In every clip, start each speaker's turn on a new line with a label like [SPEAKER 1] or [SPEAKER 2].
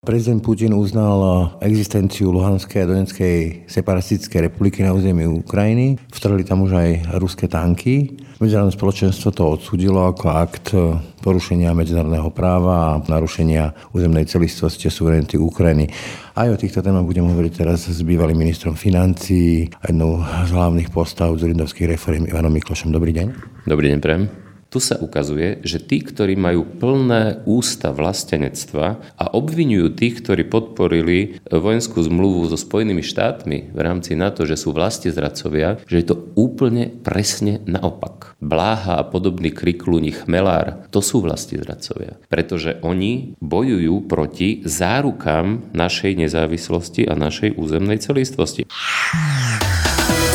[SPEAKER 1] Prezident Putin uznal existenciu Luhanskej a Donetskej separatistickej republiky na území Ukrajiny. Vtrhli tam už aj ruské tanky. Medzinárodné spoločenstvo to odsudilo ako akt porušenia medzinárodného práva a narušenia územnej celistvosti a suverenity Ukrajiny. Aj o týchto témach budem hovoriť teraz s bývalým ministrom financí a jednou z hlavných postav Zurindovských reform Ivanom Miklošom. Dobrý deň.
[SPEAKER 2] Dobrý deň, Prem. Tu sa ukazuje, že tí, ktorí majú plné ústa vlastenectva a obvinujú tých, ktorí podporili vojenskú zmluvu so Spojenými štátmi v rámci NATO, že sú zradcovia, že je to úplne presne naopak. Bláha a podobný kriklúni chmelár, to sú zradcovia. Pretože oni bojujú proti zárukám našej nezávislosti a našej územnej celistvosti.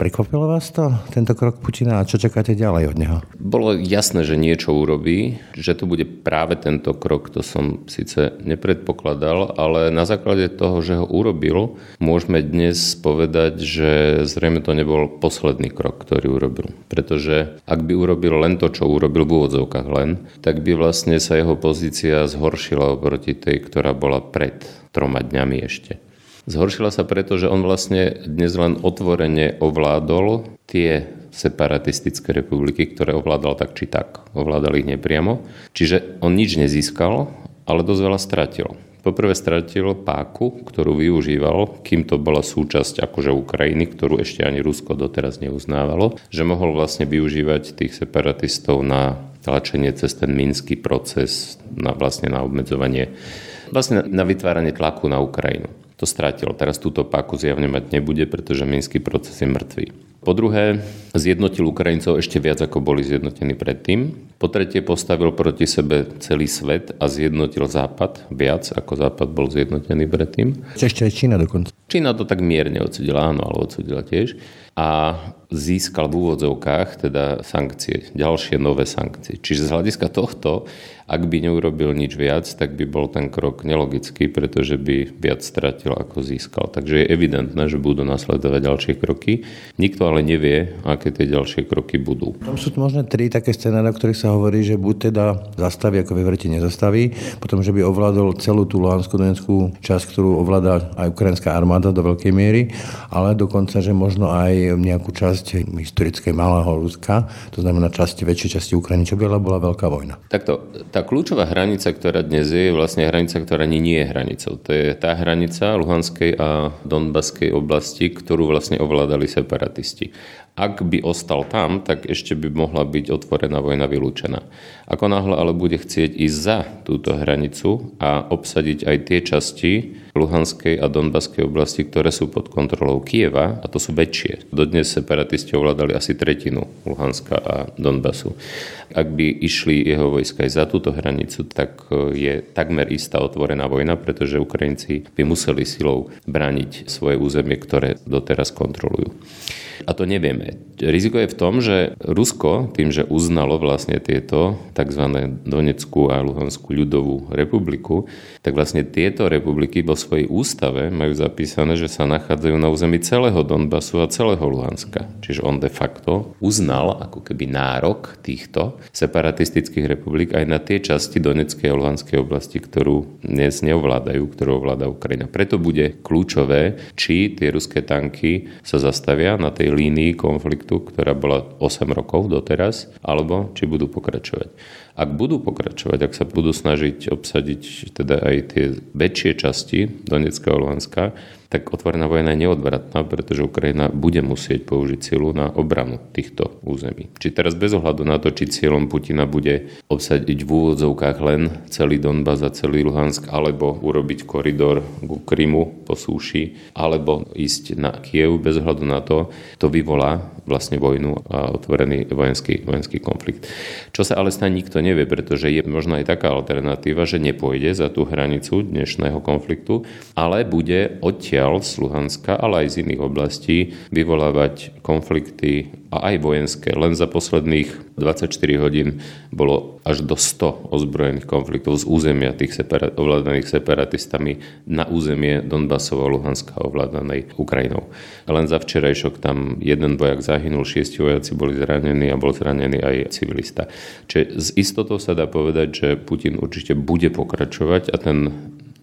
[SPEAKER 1] Prekvapilo vás to, tento krok Putina a čo čakáte ďalej od neho?
[SPEAKER 2] Bolo jasné, že niečo urobí, že to bude práve tento krok, to som síce nepredpokladal, ale na základe toho, že ho urobil, môžeme dnes povedať, že zrejme to nebol posledný krok, ktorý urobil. Pretože ak by urobil len to, čo urobil v úvodzovkách len, tak by vlastne sa jeho pozícia zhoršila oproti tej, ktorá bola pred troma dňami ešte. Zhoršila sa preto, že on vlastne dnes len otvorene ovládol tie separatistické republiky, ktoré ovládal tak či tak. Ovládal ich nepriamo. Čiže on nič nezískal, ale dosť veľa stratil. Poprvé stratil páku, ktorú využíval, kým to bola súčasť akože Ukrajiny, ktorú ešte ani Rusko doteraz neuznávalo, že mohol vlastne využívať tých separatistov na tlačenie cez ten minský proces, na vlastne na obmedzovanie, vlastne na vytváranie tlaku na Ukrajinu to stratilo. Teraz túto páku zjavne mať nebude, pretože minský proces je mŕtvý. Po druhé, zjednotil Ukrajincov ešte viac, ako boli zjednotení predtým. Po tretie, postavil proti sebe celý svet a zjednotil Západ viac, ako Západ bol zjednotený predtým.
[SPEAKER 1] Ešte aj Čína dokonca.
[SPEAKER 2] Čína to tak mierne odsudila, áno, ale odsudila tiež. A získal v úvodzovkách teda sankcie, ďalšie nové sankcie. Čiže z hľadiska tohto ak by neurobil nič viac, tak by bol ten krok nelogický, pretože by viac stratil ako získal. Takže je evidentné, že budú nasledovať ďalšie kroky. Nikto ale nevie, aké tie ďalšie kroky budú.
[SPEAKER 1] Tam sú možno tri také scenáre, o ktorých sa hovorí, že buď teda zastaví, ako vy veríte, nezastaví, potom, že by ovládol celú tú Luhanskú donetskú časť, ktorú ovláda aj ukrajinská armáda do veľkej miery, ale dokonca, že možno aj nejakú časť historickej malého Ruska, to znamená časti, väčšej časti Ukrajiny, čo by bola veľká vojna.
[SPEAKER 2] Takto, tá kľúčová hranica, ktorá dnes je, je vlastne hranica, ktorá nie, nie je hranicou. To je tá hranica Luhanskej a Donbaskej oblasti, ktorú vlastne ovládali separatisti. Ak by ostal tam, tak ešte by mohla byť otvorená vojna vylúčená. Ako náhle ale bude chcieť ísť za túto hranicu a obsadiť aj tie časti Luhanskej a Donbaskej oblasti, ktoré sú pod kontrolou Kieva, a to sú väčšie. Dodnes separatisti ovládali asi tretinu Luhanska a Donbasu. Ak by išli jeho vojska aj za túto hranicu, tak e, je takmer istá otvorená vojna, pretože Ukrajinci by museli silou brániť svoje územie, ktoré doteraz kontrolujú. A to nevieme. Riziko je v tom, že Rusko, tým, že uznalo vlastne tieto tzv. Donetskú a Luhanskú ľudovú republiku, tak vlastne tieto republiky svojej ústave majú zapísané, že sa nachádzajú na území celého Donbasu a celého Luhanska. Čiže on de facto uznal ako keby nárok týchto separatistických republik aj na tie časti Donetskej a Luhanskej oblasti, ktorú dnes neovládajú, ktorú ovláda Ukrajina. Preto bude kľúčové, či tie ruské tanky sa zastavia na tej línii konfliktu, ktorá bola 8 rokov doteraz, alebo či budú pokračovať. Ak budú pokračovať, ak sa budú snažiť obsadiť teda aj tie väčšie časti Donetského a Luhanska, tak otvorená vojna je neodvratná, pretože Ukrajina bude musieť použiť silu na obranu týchto území. Či teraz bez ohľadu na to, či cieľom Putina bude obsadiť v úvodzovkách len celý Donbass a celý Luhansk, alebo urobiť koridor ku Krymu po súši, alebo ísť na Kiev bez ohľadu na to, to vyvolá vlastne vojnu a otvorený vojenský, vojenský konflikt. Čo sa ale stane nikto nevie, pretože je možno aj taká alternatíva, že nepôjde za tú hranicu dnešného konfliktu, ale bude odtiaľ odtiaľ z Luhanska, ale aj z iných oblastí vyvolávať konflikty a aj vojenské. Len za posledných 24 hodín bolo až do 100 ozbrojených konfliktov z územia tých separa- ovládaných separatistami na územie Donbasovo Luhanska ovládanej Ukrajinou. Len za včerajšok tam jeden vojak zahynul, šiesti vojaci boli zranení a bol zranený aj civilista. Čiže z istotou sa dá povedať, že Putin určite bude pokračovať a ten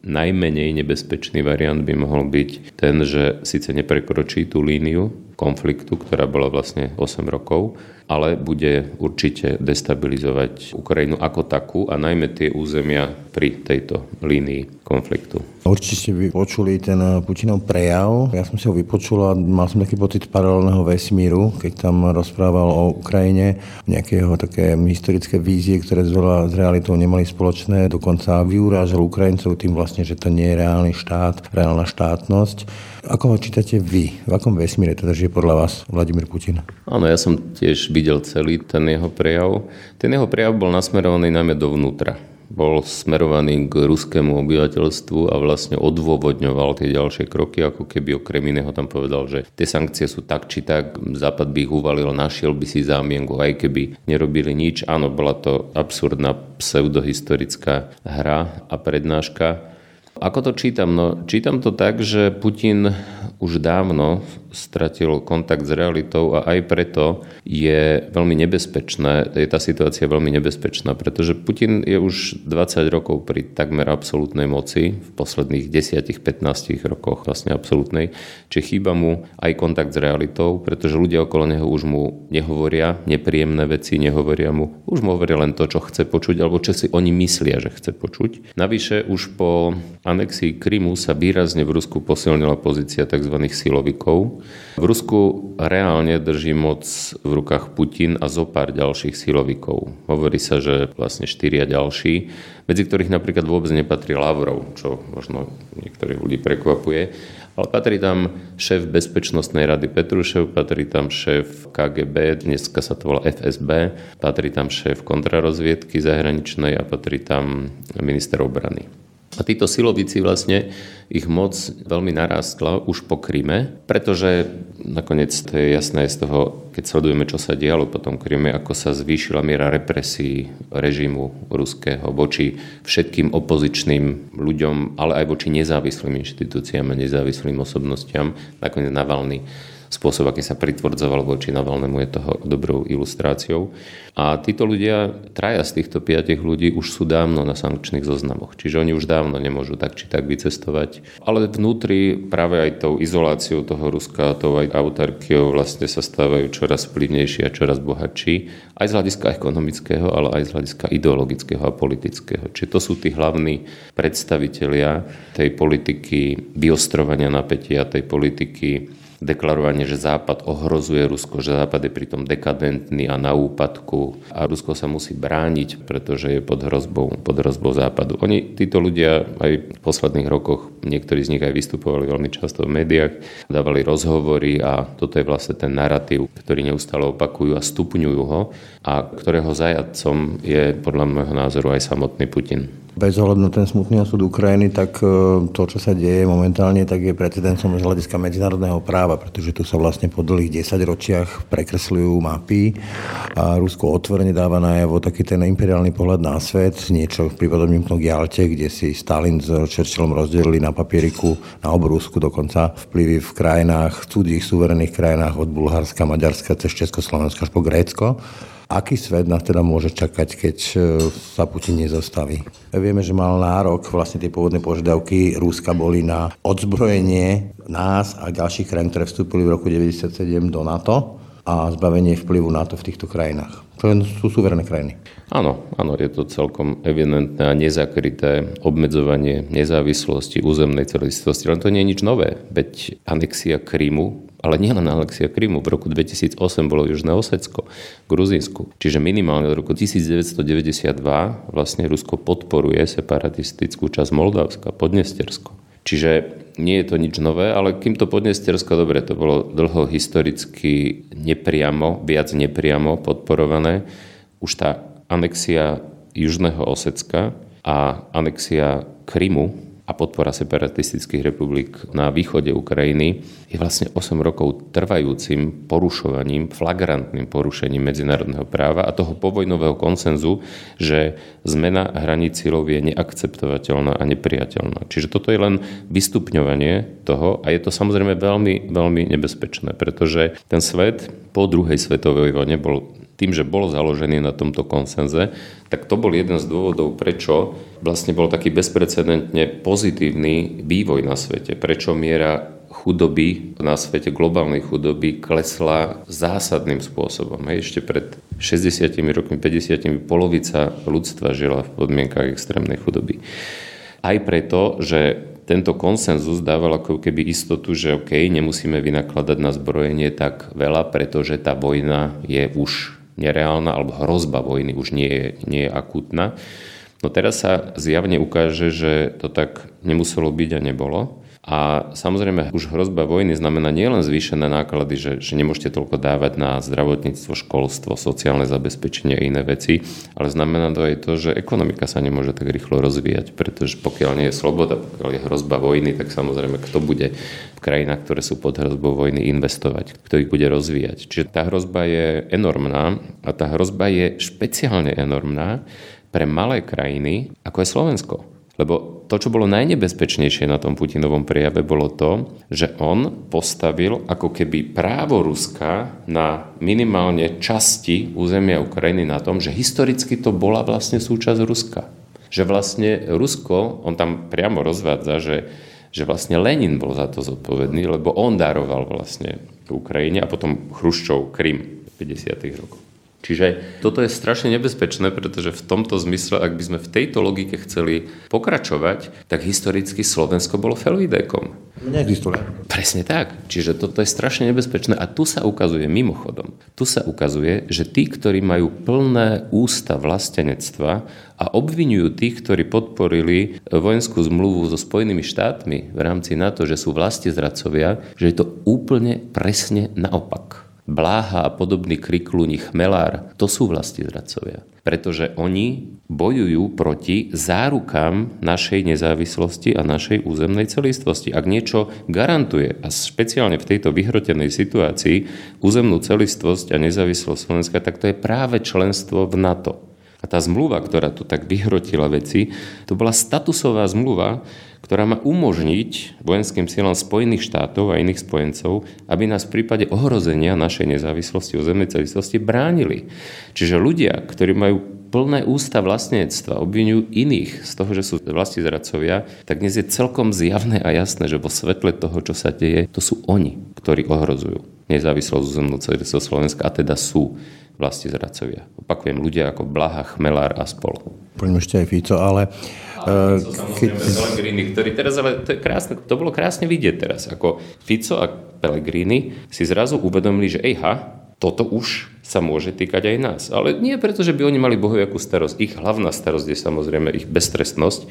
[SPEAKER 2] najmenej nebezpečný variant by mohol byť ten, že síce neprekročí tú líniu konfliktu, ktorá bola vlastne 8 rokov, ale bude určite destabilizovať Ukrajinu ako takú a najmä tie územia pri tejto línii konfliktu.
[SPEAKER 1] Určite ste vypočuli ten Putinov prejav. Ja som si ho vypočul a mal som taký pocit paralelného vesmíru, keď tam rozprával o Ukrajine, nejakého také historické vízie, ktoré s realitou nemali spoločné. Dokonca vyurážal Ukrajincov tým vlastne, že to nie je reálny štát, reálna štátnosť. Ako ho čítate vy? V akom vesmíre teda žije podľa vás Vladimír Putin?
[SPEAKER 2] Áno, ja som tiež videl celý ten jeho prejav. Ten jeho prejav bol nasmerovaný najmä dovnútra. Bol smerovaný k ruskému obyvateľstvu a vlastne odôvodňoval tie ďalšie kroky, ako keby okrem iného tam povedal, že tie sankcie sú tak či tak, Západ by ich uvalil, našiel by si zámienku, aj keby nerobili nič. Áno, bola to absurdná pseudohistorická hra a prednáška ako to čítam? No, čítam to tak, že Putin už dávno stratil kontakt s realitou a aj preto je veľmi nebezpečné, je tá situácia veľmi nebezpečná, pretože Putin je už 20 rokov pri takmer absolútnej moci, v posledných 10-15 rokoch vlastne absolútnej, či chýba mu aj kontakt s realitou, pretože ľudia okolo neho už mu nehovoria nepríjemné veci, nehovoria mu, už mu hovoria len to, čo chce počuť, alebo čo si oni myslia, že chce počuť. Navyše už po anexii Krymu sa výrazne v Rusku posilnila pozícia tzv. silovikov. V Rusku reálne drží moc v rukách Putin a zo pár ďalších silovikov. Hovorí sa, že vlastne štyria ďalší, medzi ktorých napríklad vôbec nepatrí Lavrov, čo možno niektorých ľudí prekvapuje. Ale patrí tam šéf Bezpečnostnej rady Petrušev, patrí tam šéf KGB, dneska sa to volá FSB, patrí tam šéf kontrarozviedky zahraničnej a patrí tam minister obrany. A títo silovici vlastne, ich moc veľmi narastla už po Kryme, pretože nakoniec to je jasné z toho, keď sledujeme, čo sa dialo po tom Kryme, ako sa zvýšila miera represí režimu ruského voči všetkým opozičným ľuďom, ale aj voči nezávislým inštitúciám a nezávislým osobnostiam. Nakoniec Navalny spôsob, aký sa pritvrdzoval voči Navalnému je toho dobrou ilustráciou. A títo ľudia, traja z týchto piatich ľudí už sú dávno na sankčných zoznamoch, čiže oni už dávno nemôžu tak či tak vycestovať. Ale vnútri práve aj tou izoláciou toho Ruska, tou aj autarkiou vlastne sa stávajú čoraz vplyvnejší a čoraz bohatší, aj z hľadiska ekonomického, ale aj z hľadiska ideologického a politického. Čiže to sú tí hlavní predstavitelia tej politiky vyostrovania napätia, tej politiky deklarovanie, že Západ ohrozuje Rusko, že Západ je pritom dekadentný a na úpadku a Rusko sa musí brániť, pretože je pod hrozbou, pod hrozbou Západu. Oni, títo ľudia aj v posledných rokoch, niektorí z nich aj vystupovali veľmi často v médiách, dávali rozhovory a toto je vlastne ten narratív, ktorý neustále opakujú a stupňujú ho a ktorého zajadcom je podľa môjho názoru aj samotný Putin
[SPEAKER 1] bez ohľadu na ten smutný osud Ukrajiny, tak e, to, čo sa deje momentálne, tak je precedensom z hľadiska medzinárodného práva, pretože tu sa vlastne po dlhých 10 ročiach prekresľujú mapy a Rusko otvorene dáva najavo taký ten imperiálny pohľad na svet, niečo prípadom k Jalte, kde si Stalin s Churchillom rozdelili na papieriku, na obrúsku dokonca vplyvy v krajinách, cudzích suverených krajinách od Bulharska, Maďarska cez Československo až po Grécko. Aký svet nás teda môže čakať, keď e, sa Putin nezastaví? Vieme, že mal nárok, vlastne tie pôvodné požiadavky Ruska boli na odzbrojenie nás a ďalších krajín, ktoré vstúpili v roku 1997 do NATO a zbavenie vplyvu NATO v týchto krajinách. To sú suverené krajiny.
[SPEAKER 2] Áno, áno, je to celkom evidentné a nezakryté obmedzovanie nezávislosti, územnej celistvosti. Len to nie je nič nové. Veď anexia Krymu ale nielen Alexia Krymu. V roku 2008 bolo Južné Osecko, Gruzínsku. Čiže minimálne od roku 1992 vlastne Rusko podporuje separatistickú časť Moldavska, Podnestersko. Čiže nie je to nič nové, ale kým to Podnestersko, dobre, to bolo dlho historicky nepriamo, viac nepriamo podporované, už tá anexia Južného Osecka a anexia Krymu a podpora separatistických republik na východe Ukrajiny je vlastne 8 rokov trvajúcim porušovaním, flagrantným porušením medzinárodného práva a toho povojnového konsenzu, že zmena hraníc silov je neakceptovateľná a nepriateľná. Čiže toto je len vystupňovanie toho a je to samozrejme veľmi, veľmi nebezpečné, pretože ten svet po druhej svetovej vojne bol tým, že bol založený na tomto konsenze, tak to bol jeden z dôvodov, prečo vlastne bol taký bezprecedentne pozitívny vývoj na svete. Prečo miera chudoby na svete, globálnej chudoby klesla zásadným spôsobom. Ešte pred 60 rokmi, 50 polovica ľudstva žila v podmienkach extrémnej chudoby. Aj preto, že tento konsenzus dával ako keby istotu, že OK, nemusíme vynakladať na zbrojenie tak veľa, pretože tá vojna je už nereálna alebo hrozba vojny už nie je, nie je akútna. No teraz sa zjavne ukáže, že to tak nemuselo byť a nebolo. A samozrejme, už hrozba vojny znamená nielen zvýšené náklady, že, že nemôžete toľko dávať na zdravotníctvo, školstvo, sociálne zabezpečenie a iné veci, ale znamená to aj to, že ekonomika sa nemôže tak rýchlo rozvíjať, pretože pokiaľ nie je sloboda, pokiaľ je hrozba vojny, tak samozrejme, kto bude v krajinách, ktoré sú pod hrozbou vojny, investovať, kto ich bude rozvíjať. Čiže tá hrozba je enormná a tá hrozba je špeciálne enormná pre malé krajiny, ako je Slovensko. Lebo to, čo bolo najnebezpečnejšie na tom Putinovom prejave, bolo to, že on postavil ako keby právo Ruska na minimálne časti územia Ukrajiny na tom, že historicky to bola vlastne súčasť Ruska. Že vlastne Rusko, on tam priamo rozvádza, že, že vlastne Lenin bol za to zodpovedný, lebo on daroval vlastne Ukrajine a potom Chruščov Krym v 50. rokoch. Čiže toto je strašne nebezpečné, pretože v tomto zmysle, ak by sme v tejto logike chceli pokračovať, tak historicky Slovensko bolo felvidékom.
[SPEAKER 1] Neexistuje.
[SPEAKER 2] Presne tak. Čiže toto je strašne nebezpečné. A tu sa ukazuje, mimochodom, tu sa ukazuje, že tí, ktorí majú plné ústa vlastenectva a obvinujú tých, ktorí podporili vojenskú zmluvu so Spojenými štátmi v rámci NATO, že sú vlasti zradcovia, že je to úplne presne naopak. Bláha a podobný kriklúni chmelár, to sú vlasti zradcovia. Pretože oni bojujú proti zárukám našej nezávislosti a našej územnej celistvosti. Ak niečo garantuje, a špeciálne v tejto vyhrotenej situácii, územnú celistvosť a nezávislosť Slovenska, tak to je práve členstvo v NATO. A tá zmluva, ktorá tu tak vyhrotila veci, to bola statusová zmluva, ktorá má umožniť vojenským silám Spojených štátov a iných spojencov, aby nás v prípade ohrozenia našej nezávislosti o zemnej celistosti bránili. Čiže ľudia, ktorí majú plné ústa vlastníctva, obvinujú iných z toho, že sú vlasti zradcovia, tak dnes je celkom zjavné a jasné, že vo svetle toho, čo sa deje, to sú oni, ktorí ohrozujú nezávislosť územnú celistosti Slovenska a teda sú vlasti zradcovia. Opakujem, ľudia ako Blaha, Chmelár a spol.
[SPEAKER 1] Poďme ešte aj Fico, ale
[SPEAKER 2] Uh, keď... Pellegrini, ktorý teraz, ale to, je krásne, to bolo krásne vidieť teraz, ako Fico a Pellegrini si zrazu uvedomili, že ejha, toto už sa môže týkať aj nás. Ale nie preto, že by oni mali bohoviakú starosť. Ich hlavná starosť je samozrejme ich beztrestnosť,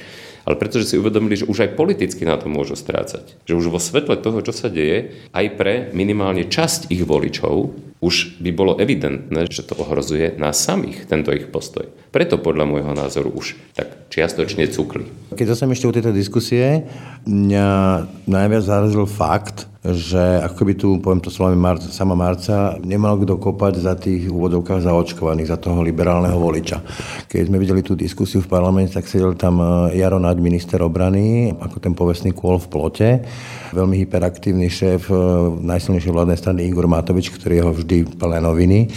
[SPEAKER 2] ale pretože si uvedomili, že už aj politicky na to môžu strácať. Že už vo svetle toho, čo sa deje, aj pre minimálne časť ich voličov už by bolo evidentné, že to ohrozuje nás samých, tento ich postoj. Preto podľa môjho názoru už tak čiastočne cukli.
[SPEAKER 1] Keď som ešte u tejto diskusie, mňa najviac zarazil fakt, že ako by tu, poviem to slovami Marca, sama Marca, nemal kto kopať za tých úvodovkách zaočkovaných, za toho liberálneho voliča. Keď sme videli tú diskusiu v parlamente, tak sedel tam e, Jaro Naď, minister obrany, ako ten povestný kôl v plote, veľmi hyperaktívny šéf e, najsilnejšej vládnej strany Igor Matovič, ktorý jeho vždy plné noviny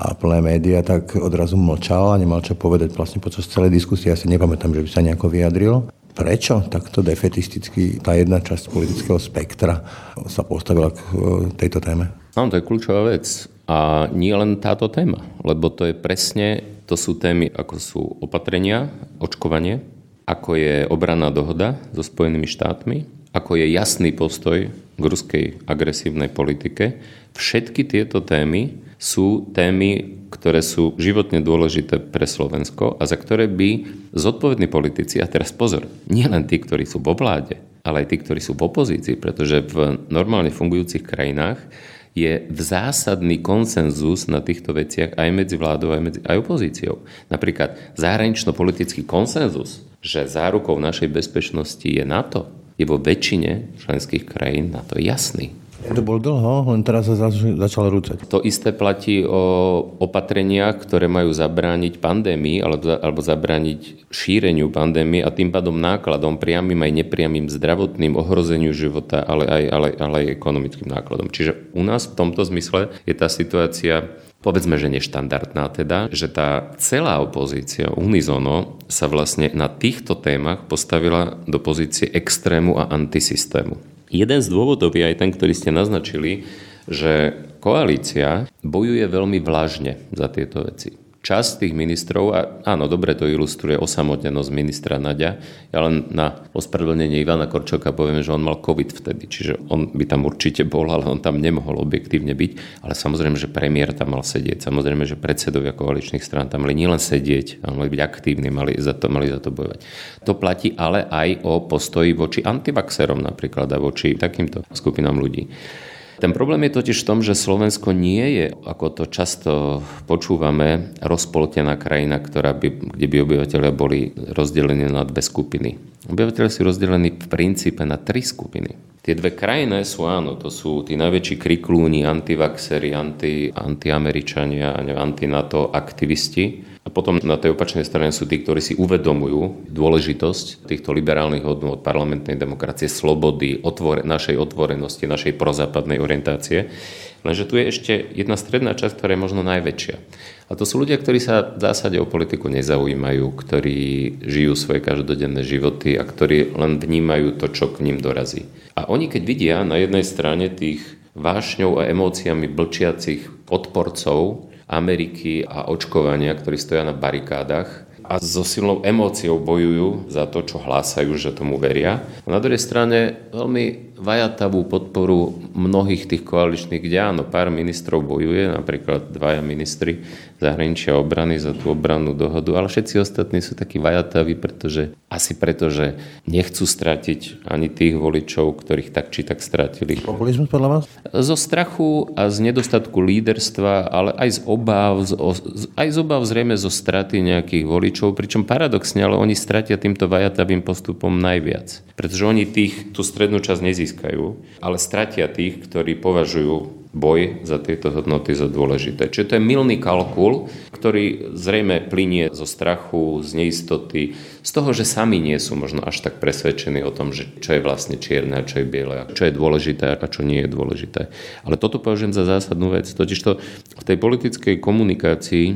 [SPEAKER 1] a plné médiá, tak odrazu mlčal a nemal čo povedať vlastne počas celej diskusie. Ja si nepamätám, že by sa nejako vyjadril. Prečo takto defetisticky tá jedna časť politického spektra sa postavila k e, tejto téme?
[SPEAKER 2] No, to je kľúčová vec. A nie len táto téma, lebo to je presne, to sú témy, ako sú opatrenia, očkovanie, ako je obranná dohoda so Spojenými štátmi, ako je jasný postoj k ruskej agresívnej politike, Všetky tieto témy sú témy, ktoré sú životne dôležité pre Slovensko a za ktoré by zodpovední politici, a teraz pozor, nie len tí, ktorí sú vo vláde, ale aj tí, ktorí sú v opozícii, pretože v normálne fungujúcich krajinách je zásadný konsenzus na týchto veciach aj medzi vládou, aj, medzi, aj opozíciou. Napríklad zahranično-politický konsenzus že zárukou našej bezpečnosti je NATO, je vo väčšine členských krajín na to jasný.
[SPEAKER 1] To bol dlho, len teraz sa začal rúcať.
[SPEAKER 2] To isté platí o opatreniach, ktoré majú zabrániť pandémii alebo, alebo zabrániť šíreniu pandémie a tým pádom nákladom, priamým aj nepriamým zdravotným ohrozeniu života, ale aj, ale, ale aj ekonomickým nákladom. Čiže u nás v tomto zmysle je tá situácia povedzme, že neštandardná teda, že tá celá opozícia unizono sa vlastne na týchto témach postavila do pozície extrému a antisystému. Jeden z dôvodov je aj ten, ktorý ste naznačili, že koalícia bojuje veľmi vlažne za tieto veci. Časť tých ministrov, a áno, dobre to ilustruje osamotenosť ministra Nadia, ja len na ospravedlnenie Ivana Korčoka poviem, že on mal COVID vtedy, čiže on by tam určite bol, ale on tam nemohol objektívne byť. Ale samozrejme, že premiér tam mal sedieť, samozrejme, že predsedovia koaličných strán tam mali nielen sedieť, ale mali byť aktívni, mali za to, mali za to bojovať. To platí ale aj o postoji voči antivaxerom napríklad a voči takýmto skupinám ľudí. Ten problém je totiž v tom, že Slovensko nie je, ako to často počúvame, rozpoltená krajina, ktorá by, kde by obyvateľia boli rozdelení na dve skupiny. Obyvateľia sú rozdelení v princípe na tri skupiny. Tie dve krajiny sú áno, to sú tí najväčší kriklúni, antivaxery, anti, antiameričania, anti-NATO aktivisti. Potom na tej opačnej strane sú tí, ktorí si uvedomujú dôležitosť týchto liberálnych hodnôt parlamentnej demokracie, slobody, otvore, našej otvorenosti, našej prozápadnej orientácie. Lenže tu je ešte jedna stredná časť, ktorá je možno najväčšia. A to sú ľudia, ktorí sa v zásade o politiku nezaujímajú, ktorí žijú svoje každodenné životy a ktorí len vnímajú to, čo k ním dorazí. A oni keď vidia na jednej strane tých vášňou a emóciami blčiacich odporcov Ameriky a očkovania, ktorí stoja na barikádach a so silnou emóciou bojujú za to, čo hlásajú, že tomu veria. A na druhej strane veľmi vajatavú podporu mnohých tých koaličných, kde áno, pár ministrov bojuje, napríklad dvaja ministri zahraničia obrany za tú obrannú dohodu, ale všetci ostatní sú takí vajataví, pretože asi preto, že nechcú stratiť ani tých voličov, ktorých tak či tak stratili.
[SPEAKER 1] Populizmus podľa vás?
[SPEAKER 2] Zo strachu a z nedostatku líderstva, ale aj z obáv, z, aj z obáv zrejme zo straty nejakých voličov, pričom paradoxne, ale oni stratia týmto vajatavým postupom najviac. Pretože oni tých, tú strednú časť nezískajú nezískajú, ale stratia tých, ktorí považujú boj za tieto hodnoty za dôležité. Čiže to je milný kalkul, ktorý zrejme plinie zo strachu, z neistoty, z toho, že sami nie sú možno až tak presvedčení o tom, že čo je vlastne čierne a čo je biele, čo je dôležité a čo nie je dôležité. Ale toto považujem za zásadnú vec. Totiž to v tej politickej komunikácii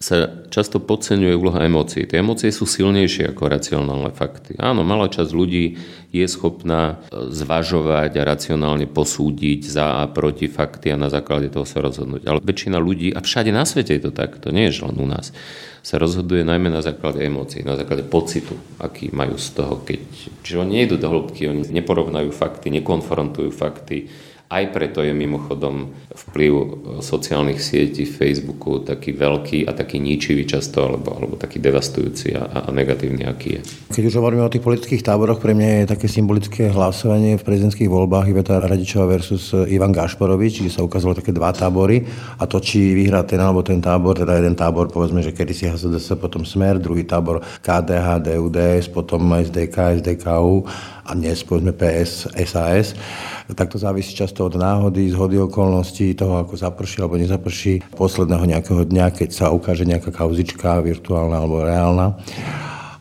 [SPEAKER 2] sa často podceňuje úloha emócií. Tie emócie sú silnejšie ako racionálne fakty. Áno, malá časť ľudí je schopná e, zvažovať a racionálne posúdiť za a proti fakty a na základe toho sa rozhodnúť. Ale väčšina ľudí, a všade na svete je to tak, to nie je len u nás, sa rozhoduje najmä na základe emócií, na základe pocitu, aký majú z toho, keď... Čiže oni nejdu do hĺbky, oni neporovnajú fakty, nekonfrontujú fakty, aj preto je mimochodom vplyv e, sociálnych sietí, Facebooku taký veľký a taký ničivý často, alebo, alebo taký devastujúci a, a negatívny, aký je.
[SPEAKER 1] Keď už hovoríme o tých politických táboroch, pre mňa je také symbolické hlasovanie v prezidentských voľbách Iveta Radičová versus Ivan Gašporovič, kde sa ukázalo také dva tábory a to, či vyhrá ten alebo ten tábor, teda jeden tábor, povedzme, že kedy si HSDS, potom Smer, druhý tábor KDH, DUDS, potom SDK, SDKU a dnes povedzme PS, SAS, tak to závisí často od náhody, z hody toho, ako zaprší alebo nezaprší posledného nejakého dňa, keď sa ukáže nejaká kauzička, virtuálna alebo reálna.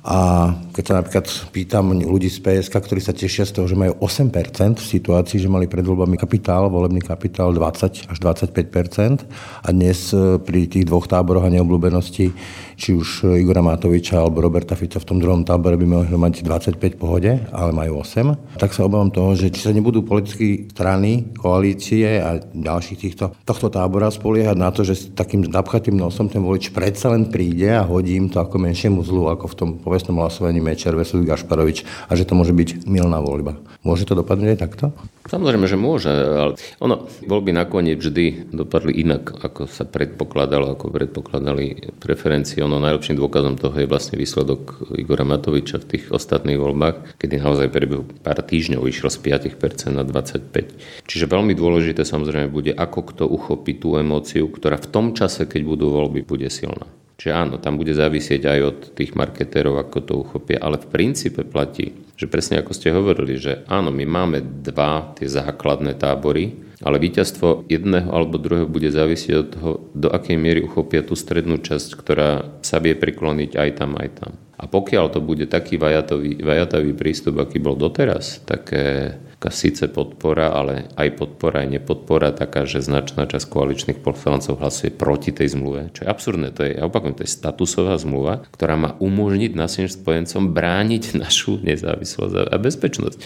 [SPEAKER 1] A keď sa napríklad pýtam ľudí z PSK, ktorí sa tešia z toho, že majú 8% v situácii, že mali pred voľbami kapitál, volebný kapitál 20 až 25% a dnes e, pri tých dvoch táboroch a neobľúbenosti, či už Igora Matoviča alebo Roberta Fica v tom druhom tábore by mohli mať 25 pohode, ale majú 8, tak sa obávam toho, že či sa nebudú politické strany, koalície a ďalších týchto, tohto tábora spoliehať na to, že s takým napchatým nosom ten volič predsa len príde a hodí im to ako menšiemu zlu, ako v tom povestnom hlasovaní Mečer versus Gašparovič a že to môže byť milná voľba. Môže to dopadnúť aj takto?
[SPEAKER 2] Samozrejme, že môže, ale ono, voľby nakoniec vždy dopadli inak, ako sa predpokladalo, ako predpokladali preferencie. Ono najlepším dôkazom toho je vlastne výsledok Igora Matoviča v tých ostatných voľbách, kedy naozaj priebehu pár týždňov išiel z 5% na 25%. Čiže veľmi dôležité samozrejme bude, ako kto uchopí tú emóciu, ktorá v tom čase, keď budú voľby, bude silná. Čiže áno, tam bude závisieť aj od tých marketérov, ako to uchopia, ale v princípe platí, že presne ako ste hovorili, že áno, my máme dva tie základné tábory, ale víťazstvo jedného alebo druhého bude závisieť od toho, do akej miery uchopia tú strednú časť, ktorá sa vie prikloniť aj tam, aj tam. A pokiaľ to bude taký vajatový, vajatavý prístup, aký bol doteraz, také taká síce podpora, ale aj podpora, aj nepodpora, taká, že značná časť koaličných poslancov hlasuje proti tej zmluve, čo je absurdné. To je, ja opakujem, to je statusová zmluva, ktorá má umožniť našim spojencom brániť našu nezávislosť a bezpečnosť.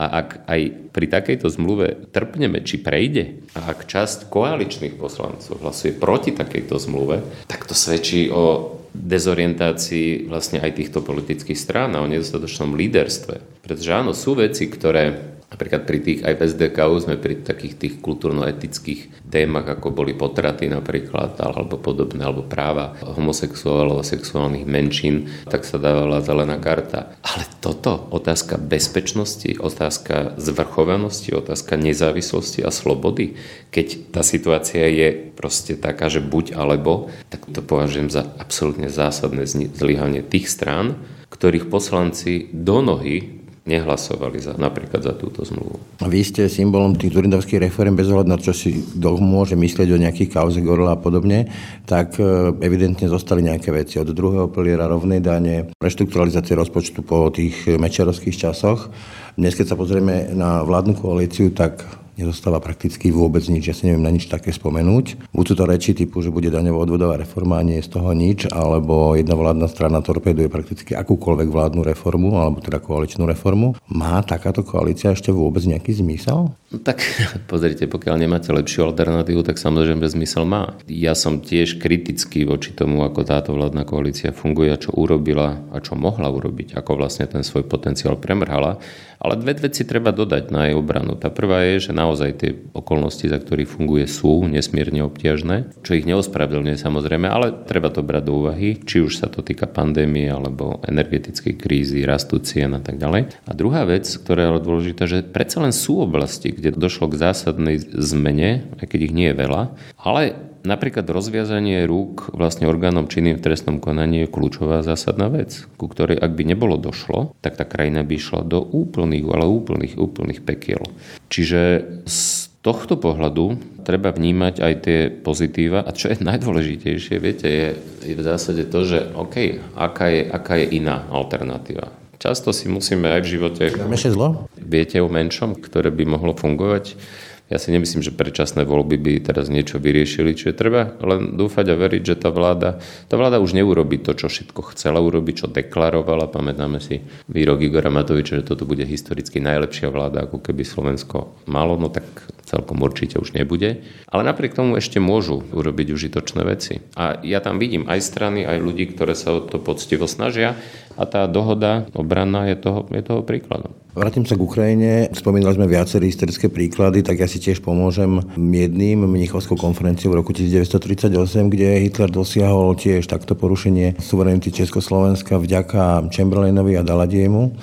[SPEAKER 2] A ak aj pri takejto zmluve trpneme, či prejde, a ak časť koaličných poslancov hlasuje proti takejto zmluve, tak to svedčí o dezorientácii vlastne aj týchto politických strán a o nedostatočnom líderstve. Pretože áno, sú veci, ktoré Napríklad pri tých, aj v SDKU sme pri takých tých kultúrno-etických témach, ako boli potraty napríklad, alebo podobné, alebo práva homosexuálov a sexuálnych menšín, tak sa dávala zelená karta. Ale toto, otázka bezpečnosti, otázka zvrchovanosti, otázka nezávislosti a slobody, keď tá situácia je proste taká, že buď alebo, tak to považujem za absolútne zásadné zlyhanie tých strán, ktorých poslanci do nohy nehlasovali za, napríklad za túto zmluvu.
[SPEAKER 1] Vy ste symbolom tých durindovských reform bez ohľadu na čo si kto môže myslieť o nejakých kauze Gorila a podobne, tak e, evidentne zostali nejaké veci od druhého piliera rovnej dane, reštrukturalizácie rozpočtu po tých mečerovských časoch. Dnes, keď sa pozrieme na vládnu koalíciu, tak nezostáva prakticky vôbec nič. Ja si neviem na nič také spomenúť. Buď sú to reči typu, že bude daňovo-odvodová reforma a nie je z toho nič, alebo jedna vládna strana torpeduje prakticky akúkoľvek vládnu reformu, alebo teda koaličnú reformu. Má takáto koalícia ešte vôbec nejaký zmysel?
[SPEAKER 2] No tak pozrite, pokiaľ nemáte lepšiu alternatívu, tak samozrejme zmysel má. Ja som tiež kritický voči tomu, ako táto vládna koalícia funguje čo urobila a čo mohla urobiť, ako vlastne ten svoj potenciál premrhala. Ale dve veci treba dodať na jej obranu. Tá prvá je, že naozaj tie okolnosti, za ktorých funguje, sú nesmierne obťažné, čo ich neospravedlňuje samozrejme, ale treba to brať do úvahy, či už sa to týka pandémie alebo energetickej krízy, rastu cien a tak ďalej. A druhá vec, ktorá je dôležitá, že predsa len sú oblasti, kde došlo k zásadnej zmene, aj keď ich nie je veľa, ale Napríklad rozviazanie rúk vlastne orgánom činným v trestnom konaní je kľúčová zásadná vec, ku ktorej ak by nebolo došlo, tak tá krajina by išla do úplných, ale úplných, úplných pekiel. Čiže z tohto pohľadu treba vnímať aj tie pozitíva a čo je najdôležitejšie, viete, je, je v zásade to, že OK, aká je, aká je iná alternatíva. Často si musíme aj v živote...
[SPEAKER 1] zlo?
[SPEAKER 2] Viete o menšom, ktoré by mohlo fungovať ja si nemyslím, že predčasné voľby by teraz niečo vyriešili, čiže treba len dúfať a veriť, že tá vláda, tá vláda už neurobi to, čo všetko chcela urobiť, čo deklarovala. Pamätáme si výrok Igora Matoviča, že toto bude historicky najlepšia vláda, ako keby Slovensko malo, no tak celkom určite už nebude. Ale napriek tomu ešte môžu urobiť užitočné veci. A ja tam vidím aj strany, aj ľudí, ktoré sa o to poctivo snažia a tá dohoda obranná je toho, je toho príkladom.
[SPEAKER 1] Vrátim sa k Ukrajine. Spomínali sme viaceré historické príklady, tak ja si tiež pomôžem jedným Mnichovskou konferenciou v roku 1938, kde Hitler dosiahol tiež takto porušenie suverenity Československa vďaka Chamberlainovi a Daladiemu.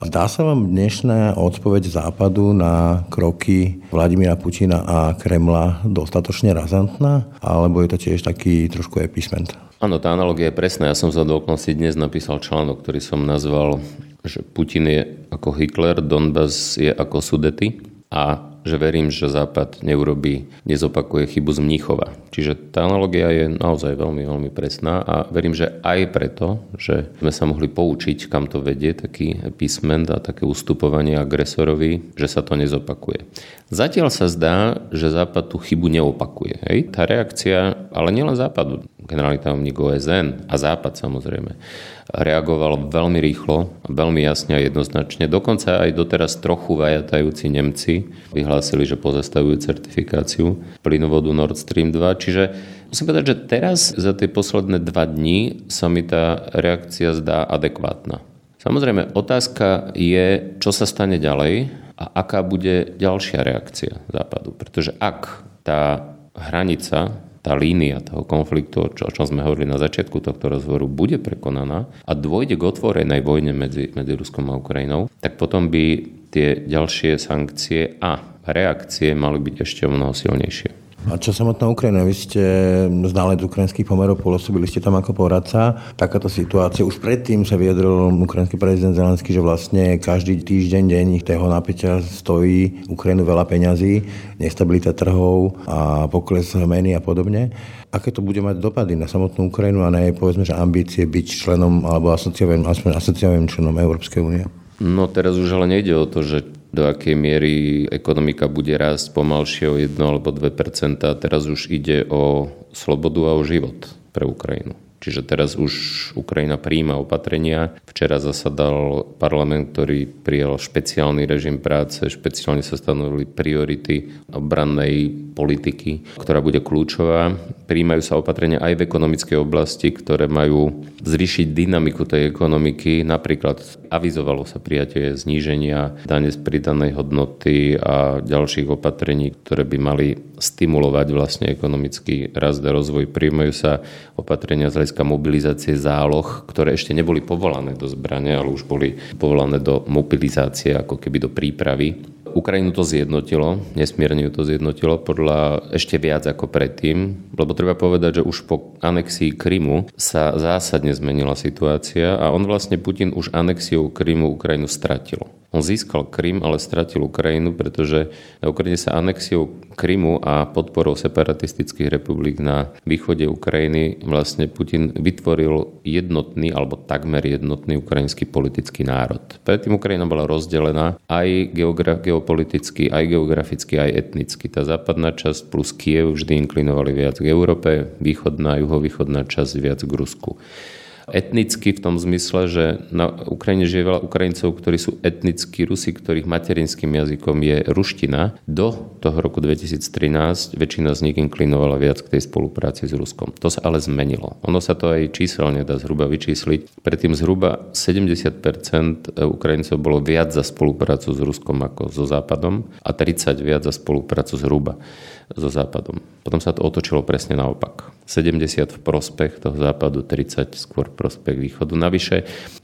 [SPEAKER 1] Zdá sa vám dnešná odpoveď Západu na kroky Vladimíra Putina a Kremla dostatočne razantná, alebo je to tiež taký trošku episment?
[SPEAKER 2] Áno, tá analogia je presná. Ja som za dokonci dnes napísal článok, ktorý som nazval, že Putin je ako Hitler, Donbass je ako Sudety a že verím, že Západ neurobí, nezopakuje chybu z Mníchova. Čiže tá analogia je naozaj veľmi, veľmi presná a verím, že aj preto, že sme sa mohli poučiť, kam to vedie, taký písment a také ustupovanie agresorovi, že sa to nezopakuje. Zatiaľ sa zdá, že Západ tú chybu neopakuje. Hej? Tá reakcia, ale nielen Západu, generálny tajomník OSN a Západ samozrejme, reagoval veľmi rýchlo, veľmi jasne a jednoznačne. Dokonca aj doteraz trochu vajatajúci Nemci vyhlásili, že pozastavujú certifikáciu plynovodu Nord Stream 2. Čiže musím povedať, že teraz za tie posledné dva dní sa mi tá reakcia zdá adekvátna. Samozrejme, otázka je, čo sa stane ďalej a aká bude ďalšia reakcia Západu. Pretože ak tá hranica tá línia toho konfliktu, o čom sme hovorili na začiatku tohto rozhovoru, bude prekonaná a dôjde k otvorenej vojne medzi, medzi Ruskom a Ukrajinou, tak potom by tie ďalšie sankcie a reakcie mali byť ešte o mnoho silnejšie.
[SPEAKER 1] A čo samotná Ukrajina? Vy ste znalec ukrajinských pomerov, pôsobili ste tam ako poradca. Takáto situácia, už predtým sa vyjadril ukrajinský prezident Zelenský, že vlastne každý týždeň, deň toho napätia stojí Ukrajinu veľa peňazí, nestabilita trhov a pokles meny a podobne. Aké to bude mať dopady na samotnú Ukrajinu a na jej, povedzme, že ambície byť členom alebo asociovým, asociovým členom Európskej únie?
[SPEAKER 2] No teraz už ale nejde o to, že do akej miery ekonomika bude rásť pomalšie o 1 alebo 2% Teraz už ide o slobodu a o život pre Ukrajinu. Čiže teraz už Ukrajina príjma opatrenia. Včera zasadal parlament, ktorý prijal špeciálny režim práce, špeciálne sa stanovili priority obrannej politiky, ktorá bude kľúčová. Príjmajú sa opatrenia aj v ekonomickej oblasti, ktoré majú zrišiť dynamiku tej ekonomiky. Napríklad avizovalo sa prijatie zníženia dane z pridanej hodnoty a ďalších opatrení, ktoré by mali stimulovať vlastne ekonomický rast a rozvoj. Príjmajú sa opatrenia z hľadiska mobilizácie záloh, ktoré ešte neboli povolané do zbrane, ale už boli povolané do mobilizácie, ako keby do prípravy. Ukrajinu to zjednotilo, nesmierne ju to zjednotilo podľa ešte viac ako predtým, lebo treba povedať, že už po anexii Krymu sa zásadne zmenila situácia a on vlastne Putin už anexiou Krymu Ukrajinu stratil. On získal Krym, ale stratil Ukrajinu, pretože Ukrajine sa anexiou Krymu a podporou separatistických republik na východe Ukrajiny vlastne Putin vytvoril jednotný alebo takmer jednotný ukrajinský politický národ. Predtým Ukrajina bola rozdelená aj geogra- geopoliticky, aj geograficky, aj etnicky. Tá západná časť plus Kiev vždy inklinovali viac k Európe, východná, juhovýchodná časť viac k Rusku etnicky v tom zmysle, že na Ukrajine žije veľa Ukrajincov, ktorí sú etnickí Rusi, ktorých materinským jazykom je ruština. Do toho roku 2013 väčšina z nich inklinovala viac k tej spolupráci s Ruskom. To sa ale zmenilo. Ono sa to aj číselne dá zhruba vyčísliť. Predtým zhruba 70% Ukrajincov bolo viac za spoluprácu s Ruskom ako so Západom a 30 viac za spoluprácu zhruba so Západom. Potom sa to otočilo presne naopak. 70 v prospech toho západu, 30 skôr v prospech východu. Navyše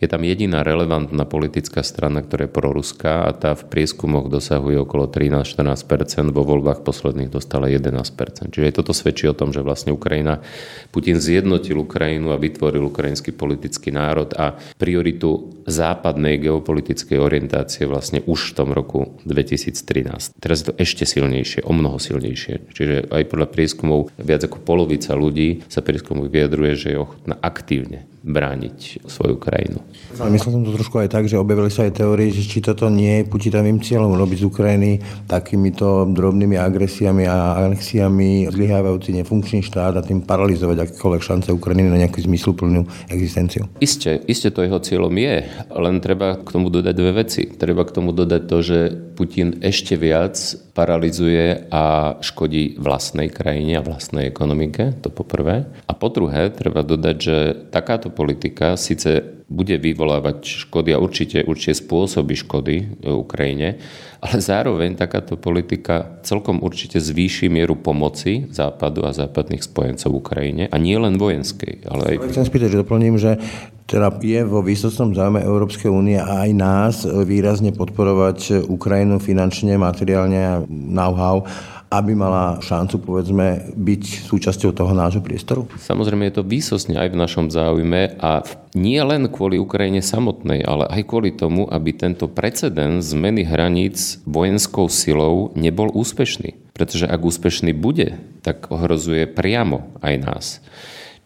[SPEAKER 2] je tam jediná relevantná politická strana, ktorá je proruská a tá v prieskumoch dosahuje okolo 13-14%, vo voľbách posledných dostala 11%. Čiže toto svedčí o tom, že vlastne Ukrajina, Putin zjednotil Ukrajinu a vytvoril ukrajinský politický národ a prioritu západnej geopolitickej orientácie vlastne už v tom roku 2013. Teraz je to ešte silnejšie, o mnoho silnejšie. Čiže aj podľa prieskumov viac ako polovica ľudí sa prieskumov vyjadruje, že je ochotná aktívne brániť svoju krajinu.
[SPEAKER 1] Myslel som to trošku aj tak, že objavili sa aj teórie, že či toto nie je Putinovým cieľom robiť z Ukrajiny takýmito drobnými agresiami a anexiami zlyhávajúci nefunkčný štát a tým paralizovať akékoľvek šance Ukrajiny na nejakú zmysluplnú existenciu.
[SPEAKER 2] Isté, isté to jeho cieľom je, len treba k tomu dodať dve veci. Treba k tomu dodať to, že Putin ešte viac paralizuje a škodí vlastnej krajine a vlastnej ekonomike, to poprvé. A po druhé, treba dodať, že takáto politika síce bude vyvolávať škody a určite, určite spôsoby škody Ukrajine, ale zároveň takáto politika celkom určite zvýši mieru pomoci Západu a západných spojencov Ukrajine a nie len vojenskej, ale
[SPEAKER 1] aj... Chcem spýtať, že doplním, že teda je vo výsostnom záujme Európskej únie a aj nás výrazne podporovať Ukrajinu finančne, materiálne a know-how aby mala šancu, povedzme, byť súčasťou toho nášho priestoru?
[SPEAKER 2] Samozrejme je to výsosne aj v našom záujme a nie len kvôli Ukrajine samotnej, ale aj kvôli tomu, aby tento precedens zmeny hraníc vojenskou silou nebol úspešný. Pretože ak úspešný bude, tak ohrozuje priamo aj nás.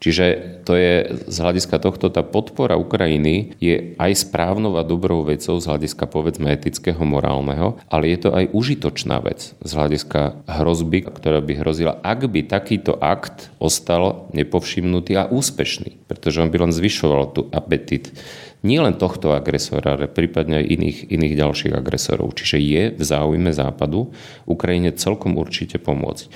[SPEAKER 2] Čiže to je z hľadiska tohto, tá podpora Ukrajiny je aj správnou a dobrou vecou z hľadiska povedzme etického, morálneho, ale je to aj užitočná vec z hľadiska hrozby, ktorá by hrozila, ak by takýto akt ostal nepovšimnutý a úspešný, pretože on by len zvyšoval tu apetit nie len tohto agresora, ale prípadne aj iných, iných ďalších agresorov. Čiže je v záujme Západu Ukrajine celkom určite pomôcť.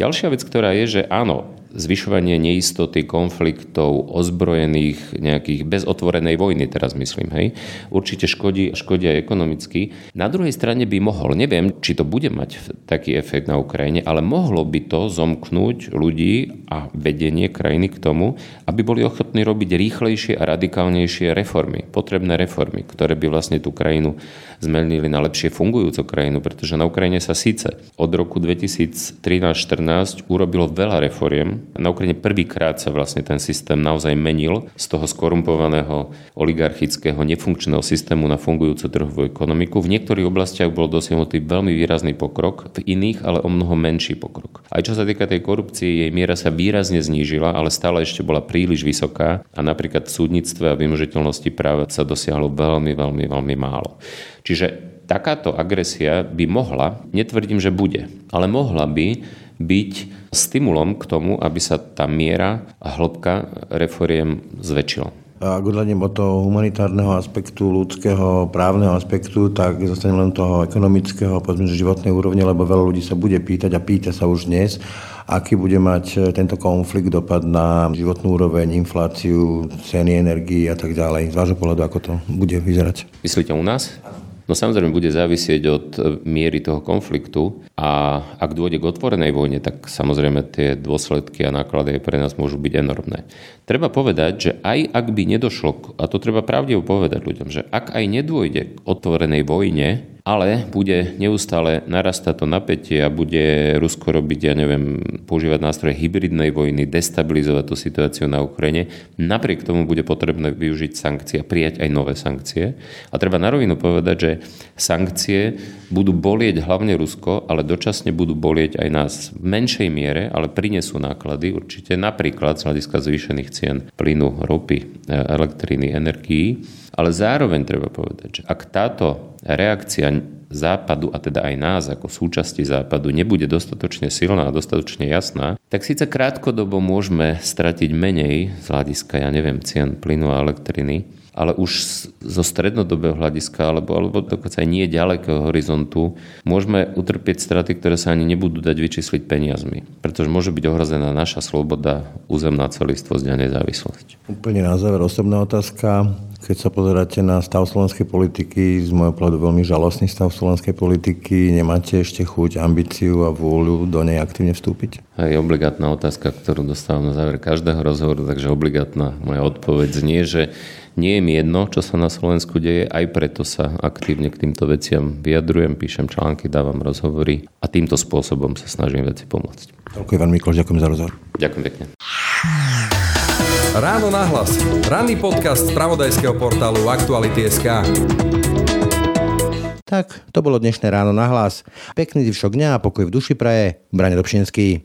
[SPEAKER 2] Ďalšia vec, ktorá je, že áno, zvyšovanie neistoty, konfliktov, ozbrojených, nejakých bez otvorenej vojny, teraz myslím, hej, určite škodí, škodí aj ekonomicky. Na druhej strane by mohol, neviem, či to bude mať taký efekt na Ukrajine, ale mohlo by to zomknúť ľudí a vedenie krajiny k tomu, aby boli ochotní robiť rýchlejšie a radikálnejšie reformy, potrebné reformy, ktoré by vlastne tú krajinu zmenili na lepšie fungujúcu krajinu, pretože na Ukrajine sa síce od roku 2013-14 urobilo veľa reforiem. Na Ukrajine prvýkrát sa vlastne ten systém naozaj menil z toho skorumpovaného oligarchického nefunkčného systému na fungujúcu trhovú ekonomiku. V niektorých oblastiach bol dosiahnutý veľmi výrazný pokrok, v iných ale o mnoho menší pokrok. Aj čo sa týka tej korupcie, jej miera sa výrazne znížila, ale stále ešte bola príliš vysoká a napríklad v súdnictve a vymožiteľnosti práva sa dosiahlo veľmi, veľmi, veľmi málo. Čiže takáto agresia by mohla, netvrdím, že bude, ale mohla by byť stimulom k tomu, aby sa tá miera a hĺbka reforiem zväčšila.
[SPEAKER 1] Ak odhľadnem od toho humanitárneho aspektu, ľudského, právneho aspektu, tak zostane len toho ekonomického, povedzme, životnej úrovne, lebo veľa ľudí sa bude pýtať a pýta sa už dnes, aký bude mať tento konflikt dopad na životnú úroveň, infláciu, ceny energii a tak ďalej. Z vášho pohľadu, ako to bude vyzerať?
[SPEAKER 2] Myslíte u nás? No samozrejme bude závisieť od e, miery toho konfliktu a ak dôjde k otvorenej vojne, tak samozrejme tie dôsledky a náklady pre nás môžu byť enormné. Treba povedať, že aj ak by nedošlo, a to treba pravdivo povedať ľuďom, že ak aj nedôjde k otvorenej vojne, ale bude neustále narastať to napätie a bude Rusko robiť, ja neviem, používať nástroje hybridnej vojny, destabilizovať tú situáciu na Ukrajine. Napriek tomu bude potrebné využiť sankcie a prijať aj nové sankcie. A treba na rovinu povedať, že sankcie budú bolieť hlavne Rusko, ale dočasne budú bolieť aj nás v menšej miere, ale prinesú náklady určite, napríklad z hľadiska zvýšených cien plynu, ropy, elektriny, energií. Ale zároveň treba povedať, že ak táto reakcia západu a teda aj nás ako súčasti západu nebude dostatočne silná a dostatočne jasná, tak síce krátkodobo môžeme stratiť menej z hľadiska, ja neviem, cien plynu a elektriny, ale už zo strednodobého hľadiska alebo, alebo dokonca aj nie ďalekého horizontu môžeme utrpieť straty, ktoré sa ani nebudú dať vyčísliť peniazmi, pretože môže byť ohrozená naša sloboda, územná celistvosť a nezávislosť.
[SPEAKER 1] Úplne na záver osobná otázka. Keď sa pozeráte na stav slovenskej politiky, z môjho pohľadu veľmi žalostný stav slovenskej politiky, nemáte ešte chuť, ambíciu a vôľu do nej aktívne vstúpiť?
[SPEAKER 2] Je obligátna otázka, ktorú dostávam na záver každého rozhovoru, takže obligátna moja odpoveď znie, že nie je mi jedno, čo sa na Slovensku deje, aj preto sa aktívne k týmto veciam vyjadrujem, píšem články, dávam rozhovory a týmto spôsobom sa snažím veci pomôcť.
[SPEAKER 1] Ďakujem veľmi, Mikloš, ďakujem za rozhovor.
[SPEAKER 2] Ďakujem pekne.
[SPEAKER 3] Ráno nahlas. Ranný podcast z pravodajského portálu Aktuality.sk.
[SPEAKER 1] Tak, to bolo dnešné ráno na hlas. Pekný zvyšok dňa a pokoj v duši praje. Brane Dobšinský.